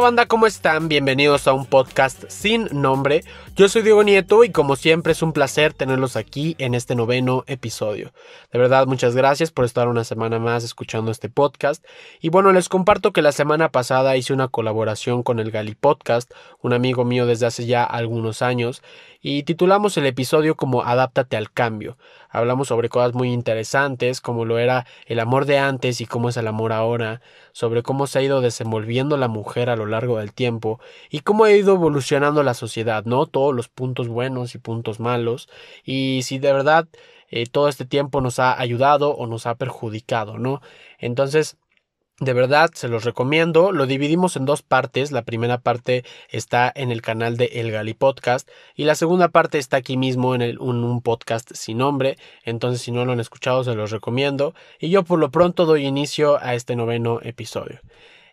banda? ¿Cómo están? Bienvenidos a un podcast sin nombre. Yo soy Diego Nieto y como siempre es un placer tenerlos aquí en este noveno episodio. De verdad, muchas gracias por estar una semana más escuchando este podcast. Y bueno, les comparto que la semana pasada hice una colaboración con el Gali Podcast, un amigo mío desde hace ya algunos años, y titulamos el episodio como Adáptate al cambio. Hablamos sobre cosas muy interesantes, como lo era el amor de antes y cómo es el amor ahora, sobre cómo se ha ido desenvolviendo la mujer a lo largo del tiempo y cómo ha ido evolucionando la sociedad, ¿no? Los puntos buenos y puntos malos, y si de verdad eh, todo este tiempo nos ha ayudado o nos ha perjudicado, ¿no? Entonces, de verdad, se los recomiendo. Lo dividimos en dos partes. La primera parte está en el canal de El Gali Podcast y la segunda parte está aquí mismo en, un, podcast sin nombre. Entonces, si no lo han escuchado, se los recomiendo. Y yo por lo pronto doy inicio a este noveno episodio.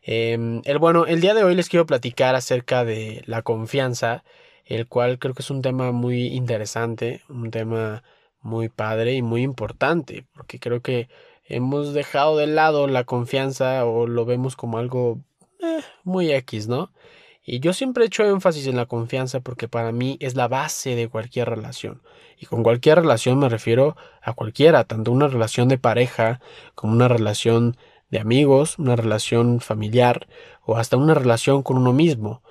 Em, el bueno, el día de hoy les quiero platicar acerca de la confianza, el cual creo que es un tema muy interesante, un tema muy padre y muy importante, porque creo que hemos dejado de lado la confianza o lo vemos como algo eh, muy X, ¿no? Y yo siempre he hecho énfasis en la confianza porque para mí es la base de cualquier relación. Y con cualquier relación me refiero a cualquiera, tanto una relación de pareja como una relación de amigos, una relación familiar o hasta una relación con uno mismo.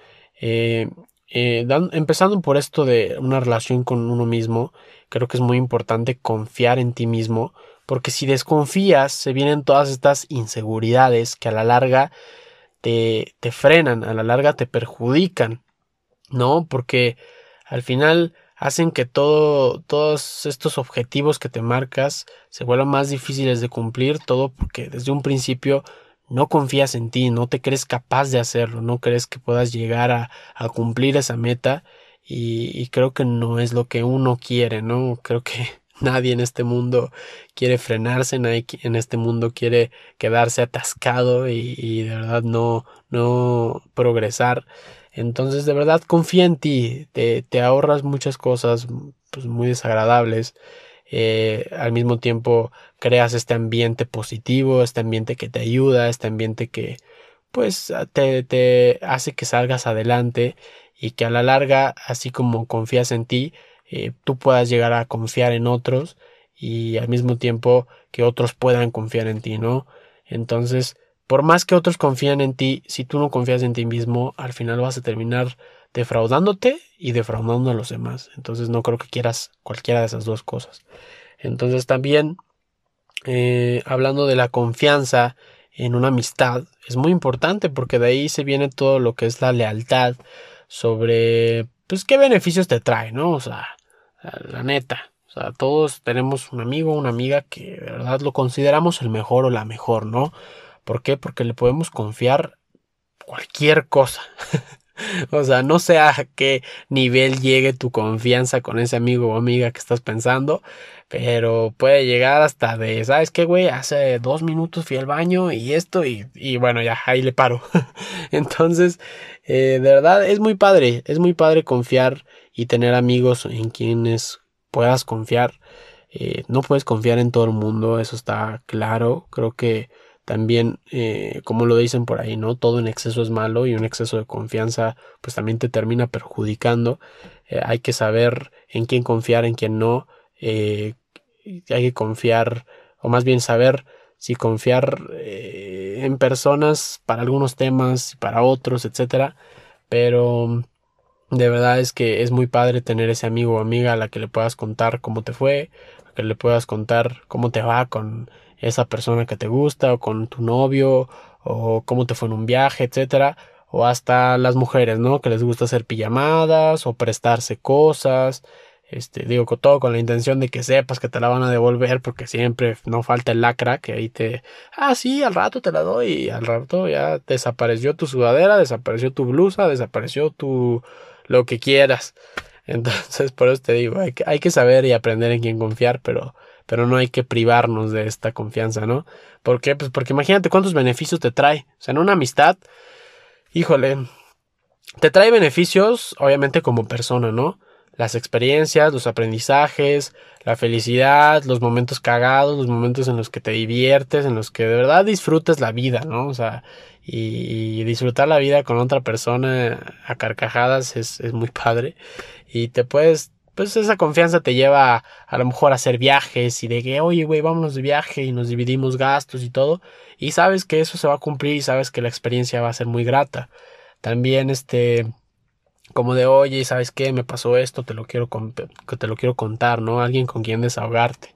Eh, eh, empezando por esto de una relación con uno mismo, creo que es muy importante confiar en ti mismo porque si desconfías se vienen todas estas inseguridades que a la larga te, te frenan, a la larga te perjudican, ¿no? Porque al final hacen que todo, todos estos objetivos que te marcas se vuelvan más difíciles de cumplir, todo porque desde un principio no confías en ti, no te crees capaz de hacerlo, no crees que puedas llegar a, a cumplir esa meta y, y, creo que no es lo que uno quiere, ¿no? Creo que Nadie en este mundo quiere frenarse, nadie en este mundo quiere quedarse atascado y, de verdad no, no progresar. Entonces, de verdad, confía en ti, te, te ahorras muchas cosas pues, muy desagradables. Eh, al mismo tiempo creas este ambiente positivo, este ambiente que te ayuda, este ambiente que pues te, te hace que salgas adelante y que a la larga, así como confías en ti, eh, tú puedas llegar a confiar en otros y al mismo tiempo que otros puedan confiar en ti, ¿no? Entonces, por más que otros confíen en ti, si tú no confías en ti mismo, al final vas a terminar defraudándote y defraudando a los demás. Entonces no creo que quieras cualquiera de esas dos cosas. Entonces también, eh, hablando de la confianza en una amistad, es muy importante porque de ahí se viene todo lo que es la lealtad sobre pues qué beneficios te trae, ¿no? O sea, la neta. O sea, todos tenemos un amigo, una amiga que de verdad lo consideramos el mejor o la mejor, ¿no? ¿Por qué? Porque le podemos confiar cualquier cosa. o sea, no sé a qué nivel llegue tu confianza con ese amigo o amiga que estás pensando, pero puede llegar hasta de, ¿sabes qué, güey? Hace dos minutos fui al baño y esto y, y bueno, ya ahí le paro. Entonces, eh, de verdad, es muy padre, es muy padre confiar y tener amigos en quienes puedas confiar. Eh, no puedes confiar en todo el mundo, eso está claro. Creo que también, eh, como lo dicen por ahí, ¿no? Todo en exceso es malo y un exceso de confianza pues también te termina perjudicando. hay que saber en quién confiar, en quién no. hay que confiar, o más bien saber si confiar en personas para algunos temas para otros, etcétera. Pero de verdad es que es muy padre tener ese amigo o amiga a la que le puedas contar cómo te fue, a que le puedas contar cómo te va con esa persona que te gusta o con tu novio o cómo te fue en un viaje, etcétera, o hasta las mujeres, ¿no? Que les gusta hacer pijamadas o prestarse cosas, este, digo, con todo con la intención de que sepas que te la van a devolver, porque siempre no falta el lacra que ahí te, ah, sí, al rato te la doy, y al rato ya desapareció tu sudadera, desapareció tu blusa, desapareció tu, lo que quieras. Entonces, por eso te digo, hay que, hay que saber y aprender en quién confiar, pero, pero no hay que privarnos de esta confianza, ¿no? ¿Por qué? Pues porque imagínate cuántos beneficios te trae. O sea, en una amistad, híjole, te trae beneficios, obviamente como persona, ¿no? las experiencias, los aprendizajes, la felicidad, los momentos cagados, los momentos en los que te diviertes, en los que de verdad disfrutes la vida, ¿no? O sea, y, disfrutar la vida con otra persona a carcajadas es, es muy padre. Y te puedes pues esa confianza te lleva a, a lo mejor a hacer viajes y de que, oye, güey, vámonos de viaje y nos dividimos gastos y todo. Y sabes que eso se va a cumplir y sabes que la experiencia va a ser muy grata. También, este, como de, oye, ¿sabes qué? Me pasó esto, te lo quiero, te lo quiero contar, ¿no? Alguien con quien desahogarte.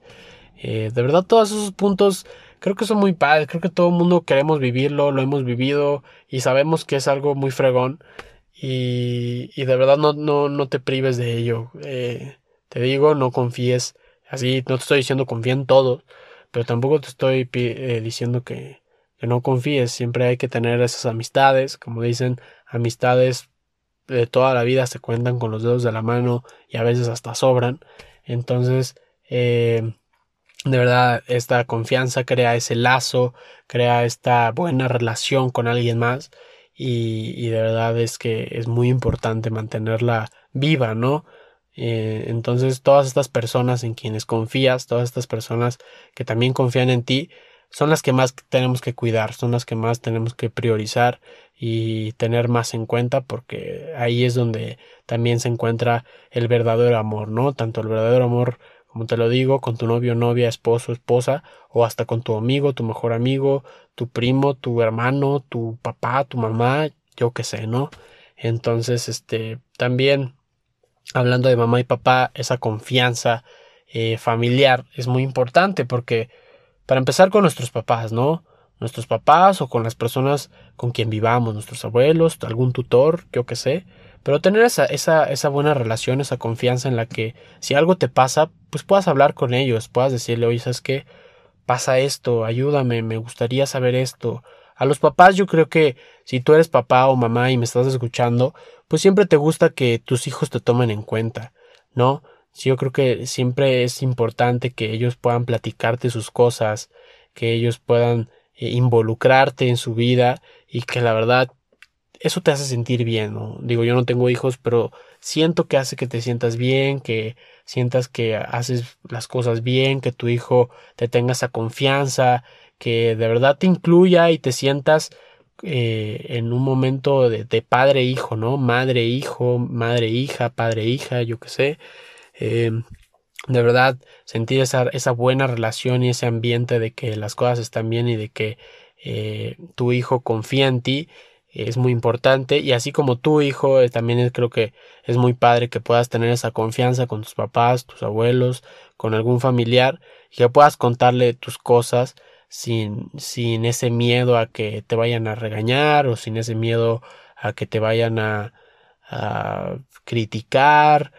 Eh, de verdad, todos esos puntos creo que son muy padres, creo que todo el mundo queremos vivirlo, lo hemos vivido y sabemos que es algo muy fregón y, de verdad no, no, no te prives de ello. Eh, te digo, no confíes, así, no te estoy diciendo confía en todo, pero tampoco te estoy eh, diciendo que, que no confíes, siempre hay que tener esas amistades, como dicen, amistades de toda la vida se cuentan con los dedos de la mano y a veces hasta sobran. Entonces, eh, de verdad, esta confianza crea ese lazo, crea esta buena relación con alguien más y, de verdad es que es muy importante mantenerla viva, ¿no? Eh, entonces, todas estas personas en quienes confías, todas estas personas que también confían en ti, son las que más tenemos que cuidar, son las que más tenemos que priorizar y tener más en cuenta porque ahí es donde también se encuentra el verdadero amor, ¿no? Tanto el verdadero amor, como te lo digo, con tu novio, novia, esposo, esposa, o hasta con tu amigo, tu mejor amigo, tu primo, tu hermano, tu papá, tu mamá, yo qué sé, ¿no? Entonces, este, también hablando de mamá y papá, esa confianza eh, familiar es muy importante porque, para empezar con nuestros papás, ¿no? nuestros papás o con las personas con quien vivamos, nuestros abuelos, algún tutor, yo qué sé, pero tener esa, esa, esa buena relación, esa confianza en la que si algo te pasa, pues puedas hablar con ellos, puedas decirle, oye, ¿sabes qué? Pasa esto, ayúdame, me gustaría saber esto. A los papás yo creo que si tú eres papá o mamá y me estás escuchando, pues siempre te gusta que tus hijos te tomen en cuenta, ¿no? Yo creo que siempre es importante que ellos puedan platicarte sus cosas, que ellos puedan eh, involucrarte en su vida y que la verdad eso te hace sentir bien, ¿no? Digo, yo no tengo hijos, pero siento que hace que te sientas bien, que sientas que haces las cosas bien, que tu hijo te tenga esa confianza, que de verdad te incluya y te sientas eh, en un momento de, padre-hijo, ¿no? Madre-hijo, madre-hija, padre-hija, yo qué sé. Eh, de verdad sentir esa, esa buena relación y ese ambiente de que las cosas están bien y de que eh, tu hijo confía en ti es muy importante y así como tu hijo eh, también creo que es muy padre que puedas tener esa confianza con tus papás, tus abuelos, con algún familiar y que puedas contarle tus cosas sin, sin ese miedo a que te vayan a regañar o sin ese miedo a que te vayan a, a criticar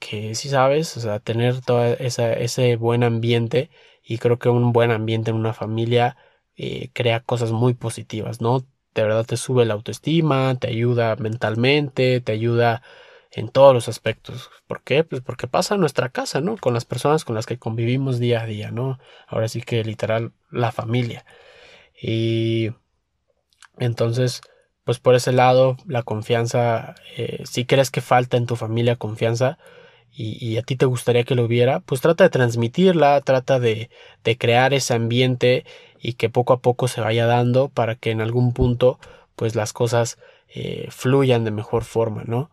que sí sabes, o sea, tener todo esa, ese buen ambiente y creo que un buen ambiente en una familia eh, crea cosas muy positivas, ¿no? De verdad te sube la autoestima, te ayuda mentalmente, te ayuda en todos los aspectos. ¿Por qué? Pues porque pasa en nuestra casa, ¿no? Con las personas con las que convivimos día a día, ¿no? Ahora sí que literal la familia. Y entonces, pues por ese lado, la confianza, eh, si crees que falta en tu familia confianza y, a ti te gustaría que lo hubiera, pues trata de transmitirla, trata de, de crear ese ambiente y que poco a poco se vaya dando para que en algún punto pues las cosas eh, fluyan de mejor forma, ¿no?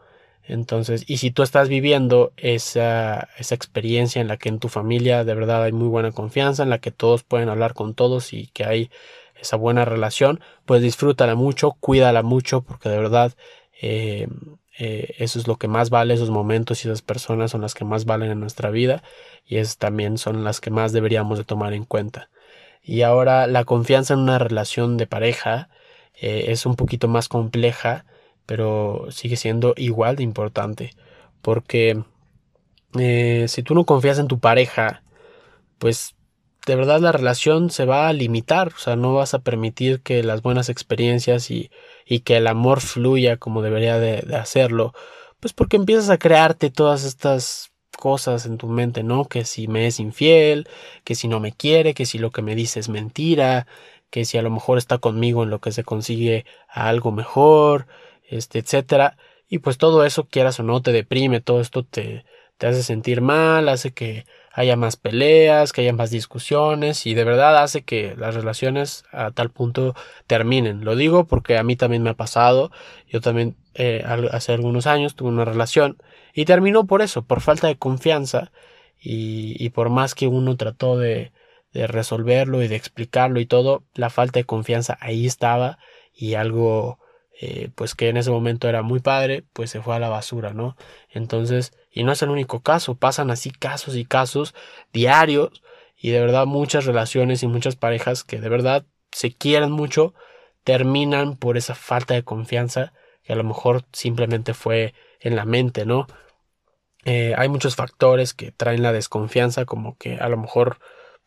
Entonces, y si tú estás viviendo esa, esa experiencia en la que en tu familia de verdad hay muy buena confianza, en la que todos pueden hablar con todos y que hay esa buena relación, pues disfrútala mucho, cuídala mucho, porque de verdad eh, eh, eso es lo que más vale, esos momentos y esas personas son las que más valen en nuestra vida y es también son las que más deberíamos de tomar en cuenta. Y ahora la confianza en una relación de pareja eh, es un poquito más compleja, pero sigue siendo igual de importante, porque si tú no confías en tu pareja, pues de verdad la relación se va a limitar, o sea, no vas a permitir que las buenas experiencias y, y que el amor fluya como debería de, hacerlo, pues porque empiezas a crearte todas estas cosas en tu mente, ¿no? Que si me es infiel, que si no me quiere, que si lo que me dice es mentira, que si a lo mejor está conmigo en lo que se consigue a algo mejor, este, etcétera. y pues todo eso, quieras o no, te deprime, todo esto te, te hace sentir mal, hace que haya más peleas, que haya más discusiones y de verdad hace que las relaciones a tal punto terminen. Lo digo porque a mí también me ha pasado. Yo también eh, hace algunos años tuve una relación y terminó por eso, por falta de confianza y, y por más que uno trató de, de resolverlo y de explicarlo y todo, la falta de confianza ahí estaba y algo eh, pues que en ese momento era muy padre, pues se fue a la basura, ¿no? Entonces, y no es el único caso, pasan así casos y casos diarios y de verdad muchas relaciones y muchas parejas que de verdad se quieren mucho terminan por esa falta de confianza que a lo mejor simplemente fue en la mente, ¿no? Eh, hay muchos factores que traen la desconfianza, como que a lo mejor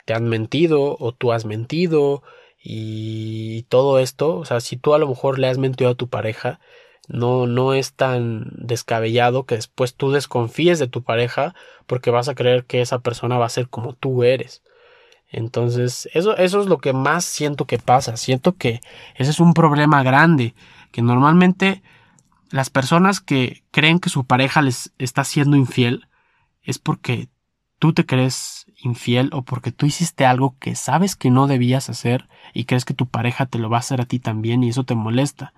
te han mentido o tú has mentido y todo esto, o sea, si tú a lo mejor le has mentido a tu pareja, no, no es tan descabellado que después tú desconfíes de tu pareja porque vas a creer que esa persona va a ser como tú eres. Entonces, eso, eso es lo que más siento que pasa. Siento que ese es un problema grande, que normalmente las personas que creen que su pareja les está siendo infiel es porque tú te crees infiel o porque tú hiciste algo que sabes que no debías hacer y crees que tu pareja te lo va a hacer a ti también y eso te molesta.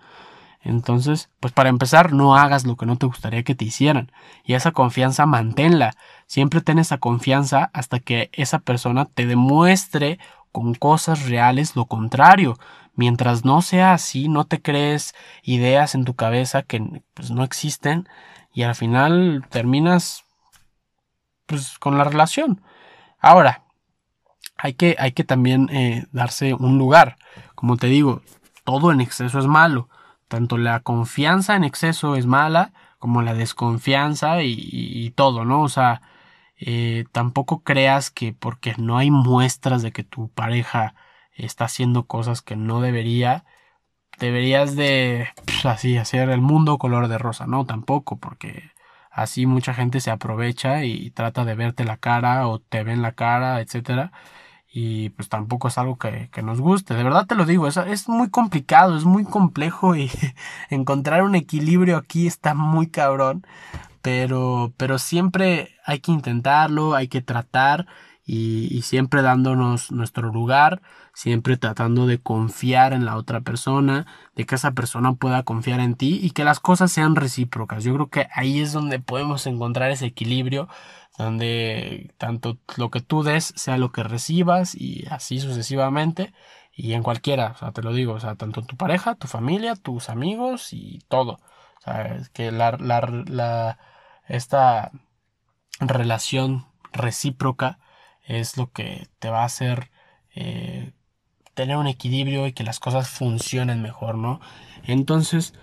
Entonces, pues para empezar, no hagas lo que no te gustaría que te hicieran. Y esa confianza manténla. Siempre ten esa confianza hasta que esa persona te demuestre con cosas reales lo contrario. Mientras no sea así, no te crees ideas en tu cabeza que pues, no existen y al final terminas pues, con la relación. Ahora, hay que, hay que también eh, darse un lugar. Como te digo, todo en exceso es malo. Tanto la confianza en exceso es mala, como la desconfianza y, todo, ¿no? O sea, eh, tampoco creas que porque no hay muestras de que tu pareja está haciendo cosas que no debería, deberías de, pues, así, hacer el mundo color de rosa, ¿no? Tampoco, porque Así mucha gente se aprovecha y trata de verte la cara o te ven la cara, etcétera. Y pues tampoco es algo que, nos guste. De verdad te lo digo, es, es muy complicado, es muy complejo y encontrar un equilibrio aquí está muy cabrón. Pero, pero siempre hay que intentarlo, hay que tratar y, siempre dándonos nuestro lugar, siempre tratando de confiar en la otra persona, de que esa persona pueda confiar en ti y que las cosas sean recíprocas. Yo creo que ahí es donde podemos encontrar ese equilibrio, donde tanto lo que tú des sea lo que recibas y así sucesivamente y en cualquiera, o sea, te lo digo, o sea, tanto tu pareja, tu familia, tus amigos y todo. O sea, que la, la, la, esta relación recíproca es lo que te va a hacer eh, tener un equilibrio y que las cosas funcionen mejor, ¿no? Entonces,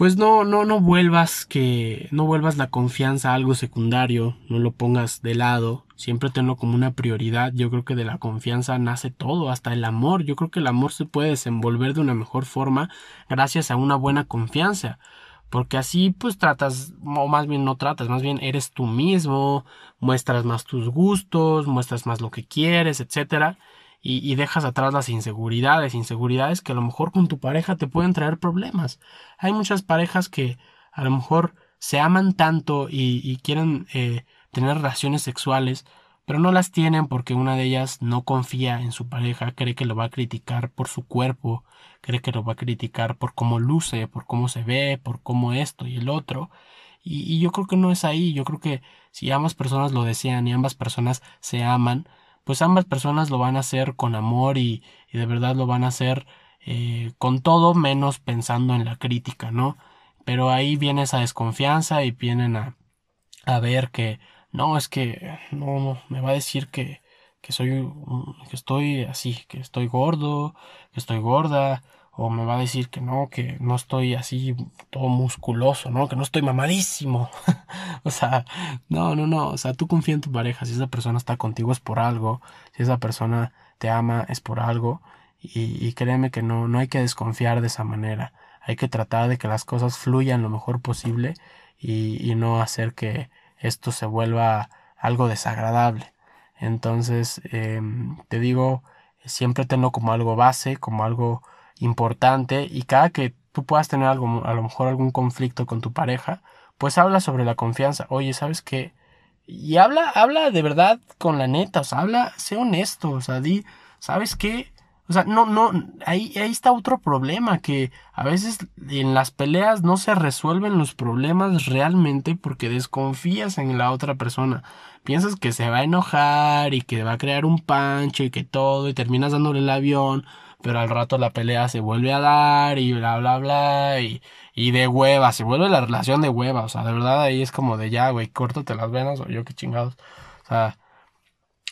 pues no, no, no vuelvas que, no vuelvas la confianza a algo secundario, no lo pongas de lado, siempre tenlo como una prioridad. Yo creo que de la confianza nace todo, hasta el amor. Yo creo que el amor se puede desenvolver de una mejor forma gracias a una buena confianza porque así pues tratas, o más bien no tratas, más bien eres tú mismo, muestras más tus gustos, muestras más lo que quieres, etcétera, y, dejas atrás las inseguridades, inseguridades que a lo mejor con tu pareja te pueden traer problemas. Hay muchas parejas que a lo mejor se aman tanto y, quieren eh, tener relaciones sexuales, pero no las tienen porque una de ellas no confía en su pareja, cree que lo va a criticar por su cuerpo, cree que lo va a criticar por cómo luce, por cómo se ve, por cómo esto y el otro. Y, yo creo que no es ahí, yo creo que si ambas personas lo desean y ambas personas se aman, pues ambas personas lo van a hacer con amor y, de verdad lo van a hacer eh, con todo menos pensando en la crítica, ¿no? Pero ahí viene esa desconfianza y vienen a, a ver que no, es que no, me va a decir que, que soy, que estoy así, que estoy gordo, que estoy gorda, o me va a decir que no, que no estoy así todo musculoso, ¿no? Que no estoy mamadísimo. o sea, no, no, no, o sea, tú confía en tu pareja, si esa persona está contigo es por algo, si esa persona te ama es por algo, y, y créeme que no, no hay que desconfiar de esa manera, hay que tratar de que las cosas fluyan lo mejor posible y, y no hacer que, esto se vuelva algo desagradable. Entonces, em, te digo, siempre tenlo como algo base, como algo importante y cada que tú puedas tener algo, a lo mejor algún conflicto con tu pareja, pues habla sobre la confianza. Oye, ¿sabes qué? Y habla, habla de verdad con la neta, o sea, habla, sé honesto, o sea, di, ¿sabes qué? O sea, no, no, ahí, ahí está otro problema, que a veces en las peleas no se resuelven los problemas realmente porque desconfías en la otra persona. Piensas que se va a enojar y que va a crear un pancho y que todo y terminas dándole el avión, pero al rato la pelea se vuelve a dar y bla, bla, bla y, y de hueva, se vuelve la relación de hueva, o sea, de verdad ahí es como de ya, güey, córtate las venas o yo qué chingados, o sea,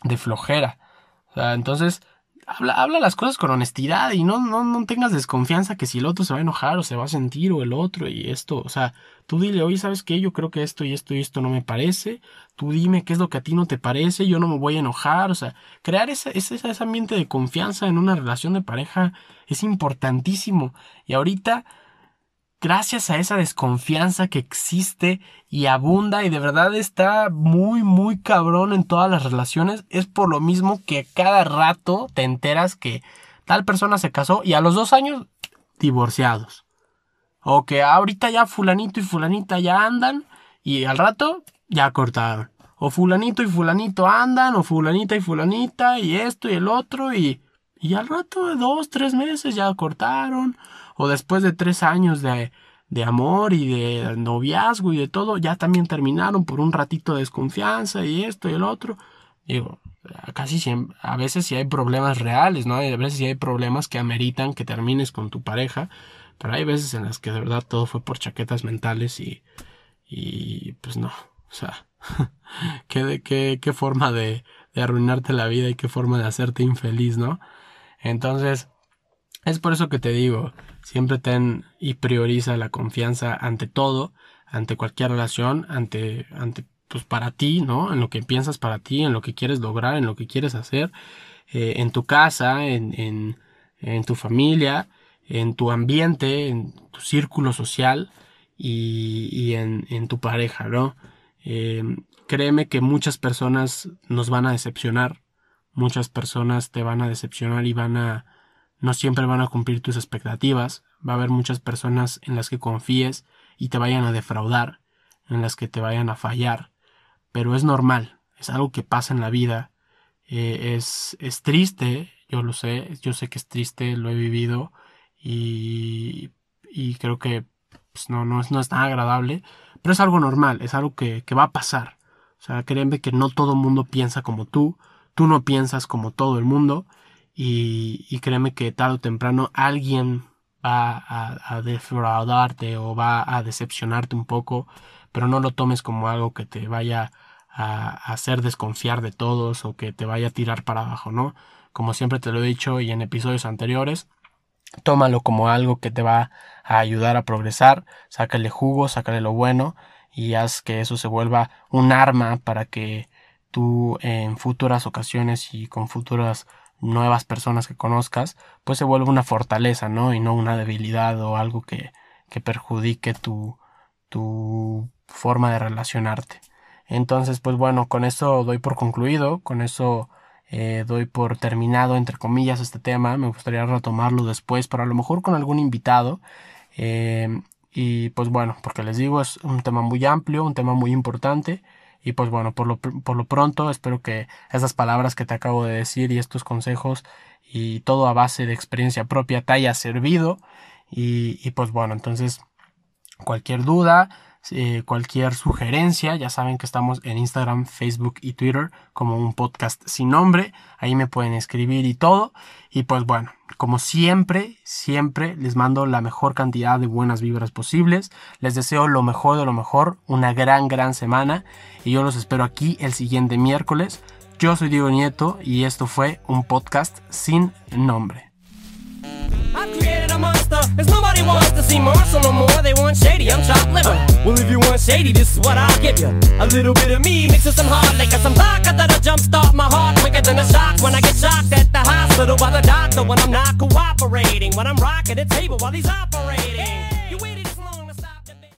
de flojera. O sea, entonces habla, habla las cosas con honestidad y no, no, no tengas desconfianza que si el otro se va a enojar o se va a sentir o el otro y esto, o sea, tú dile, oye, ¿sabes qué? Yo creo que esto y esto y esto no me parece, tú dime qué es lo que a ti no te parece, yo no me voy a enojar, o sea, crear ese, ese, ese ambiente de confianza en una relación de pareja es importantísimo. Y ahorita gracias a esa desconfianza que existe y abunda y de verdad está muy, muy cabrón en todas las relaciones, es por lo mismo que cada rato te enteras que tal persona se casó y a los dos años divorciados. O que ahorita ya fulanito y fulanita ya andan y al rato ya cortaron. O fulanito y fulanito andan, o fulanita y fulanita, y esto y el otro, y, y al rato de dos, tres meses ya cortaron o después de tres años de, de amor y de noviazgo y de todo, ya también terminaron por un ratito de desconfianza y esto y el otro. Digo, casi siempre, a veces sí hay problemas reales, ¿no? A veces sí hay problemas que ameritan que termines con tu pareja, pero hay veces en las que de verdad todo fue por chaquetas mentales y, y pues no, o sea, qué, qué, qué forma de, de arruinarte la vida y qué forma de hacerte infeliz, ¿no? Entonces, es por eso que te digo, siempre ten y prioriza la confianza ante todo, ante cualquier relación, ante, ante, pues para ti, ¿no? En lo que piensas para ti, en lo que quieres lograr, en lo que quieres hacer, eh, en tu casa, en, en, tu familia, en tu ambiente, en tu círculo social y, y en, en, tu pareja, ¿no? Eh, créeme que muchas personas nos van a decepcionar, muchas personas te van a decepcionar y van a no siempre van a cumplir tus expectativas, va a haber muchas personas en las que confíes y te vayan a defraudar, en las que te vayan a fallar, pero es normal, es algo que pasa en la vida, eh, es, es triste, yo lo sé, yo sé que es triste, lo he vivido y, y creo que pues, no, no, es, no es tan agradable, pero es algo normal, es algo que, que va a pasar. O sea, créeme que no todo el mundo piensa como tú, tú no piensas como todo el mundo y, créeme que tarde o temprano alguien va a, defraudarte o va a decepcionarte un poco, pero no lo tomes como algo que te vaya a, hacer desconfiar de todos o que te vaya a tirar para abajo, ¿no? Como siempre te lo he dicho y en episodios anteriores, tómalo como algo que te va a ayudar a progresar, sácale jugo, sácale lo bueno y haz que eso se vuelva un arma para que tú en futuras ocasiones y con futuras nuevas personas que conozcas, pues se vuelve una fortaleza, ¿no? Y no una debilidad o algo que, que perjudique tu, tu forma de relacionarte. Entonces, pues bueno, con eso doy por concluido, con eso eh, doy por terminado, entre comillas, este tema. Me gustaría retomarlo después, pero a lo mejor con algún invitado. Eh, y pues bueno, porque les digo, es un tema muy amplio, un tema muy importante. Y pues bueno, por lo, por lo pronto espero que esas palabras que te acabo de decir y estos consejos y todo a base de experiencia propia te haya servido. Y, y pues bueno, entonces cualquier duda, eh, cualquier sugerencia, ya saben que estamos en Instagram, Facebook y Twitter como un podcast sin nombre. Ahí me pueden escribir y todo. Y pues bueno, como siempre, siempre les mando la mejor cantidad de buenas vibras posibles. Les deseo lo mejor de lo mejor, una gran, gran semana. Y yo los espero aquí el siguiente miércoles. Yo soy Diego Nieto y esto fue un podcast sin nombre. Well, if you want shady, this is what I'll give you. A little bit of me mixed with some hard liquor, some vodka that'll jumpstart my heart quicker than a shock when I get shocked at the hospital by the doctor when I'm not cooperating. When I'm rocking the table while he's operating.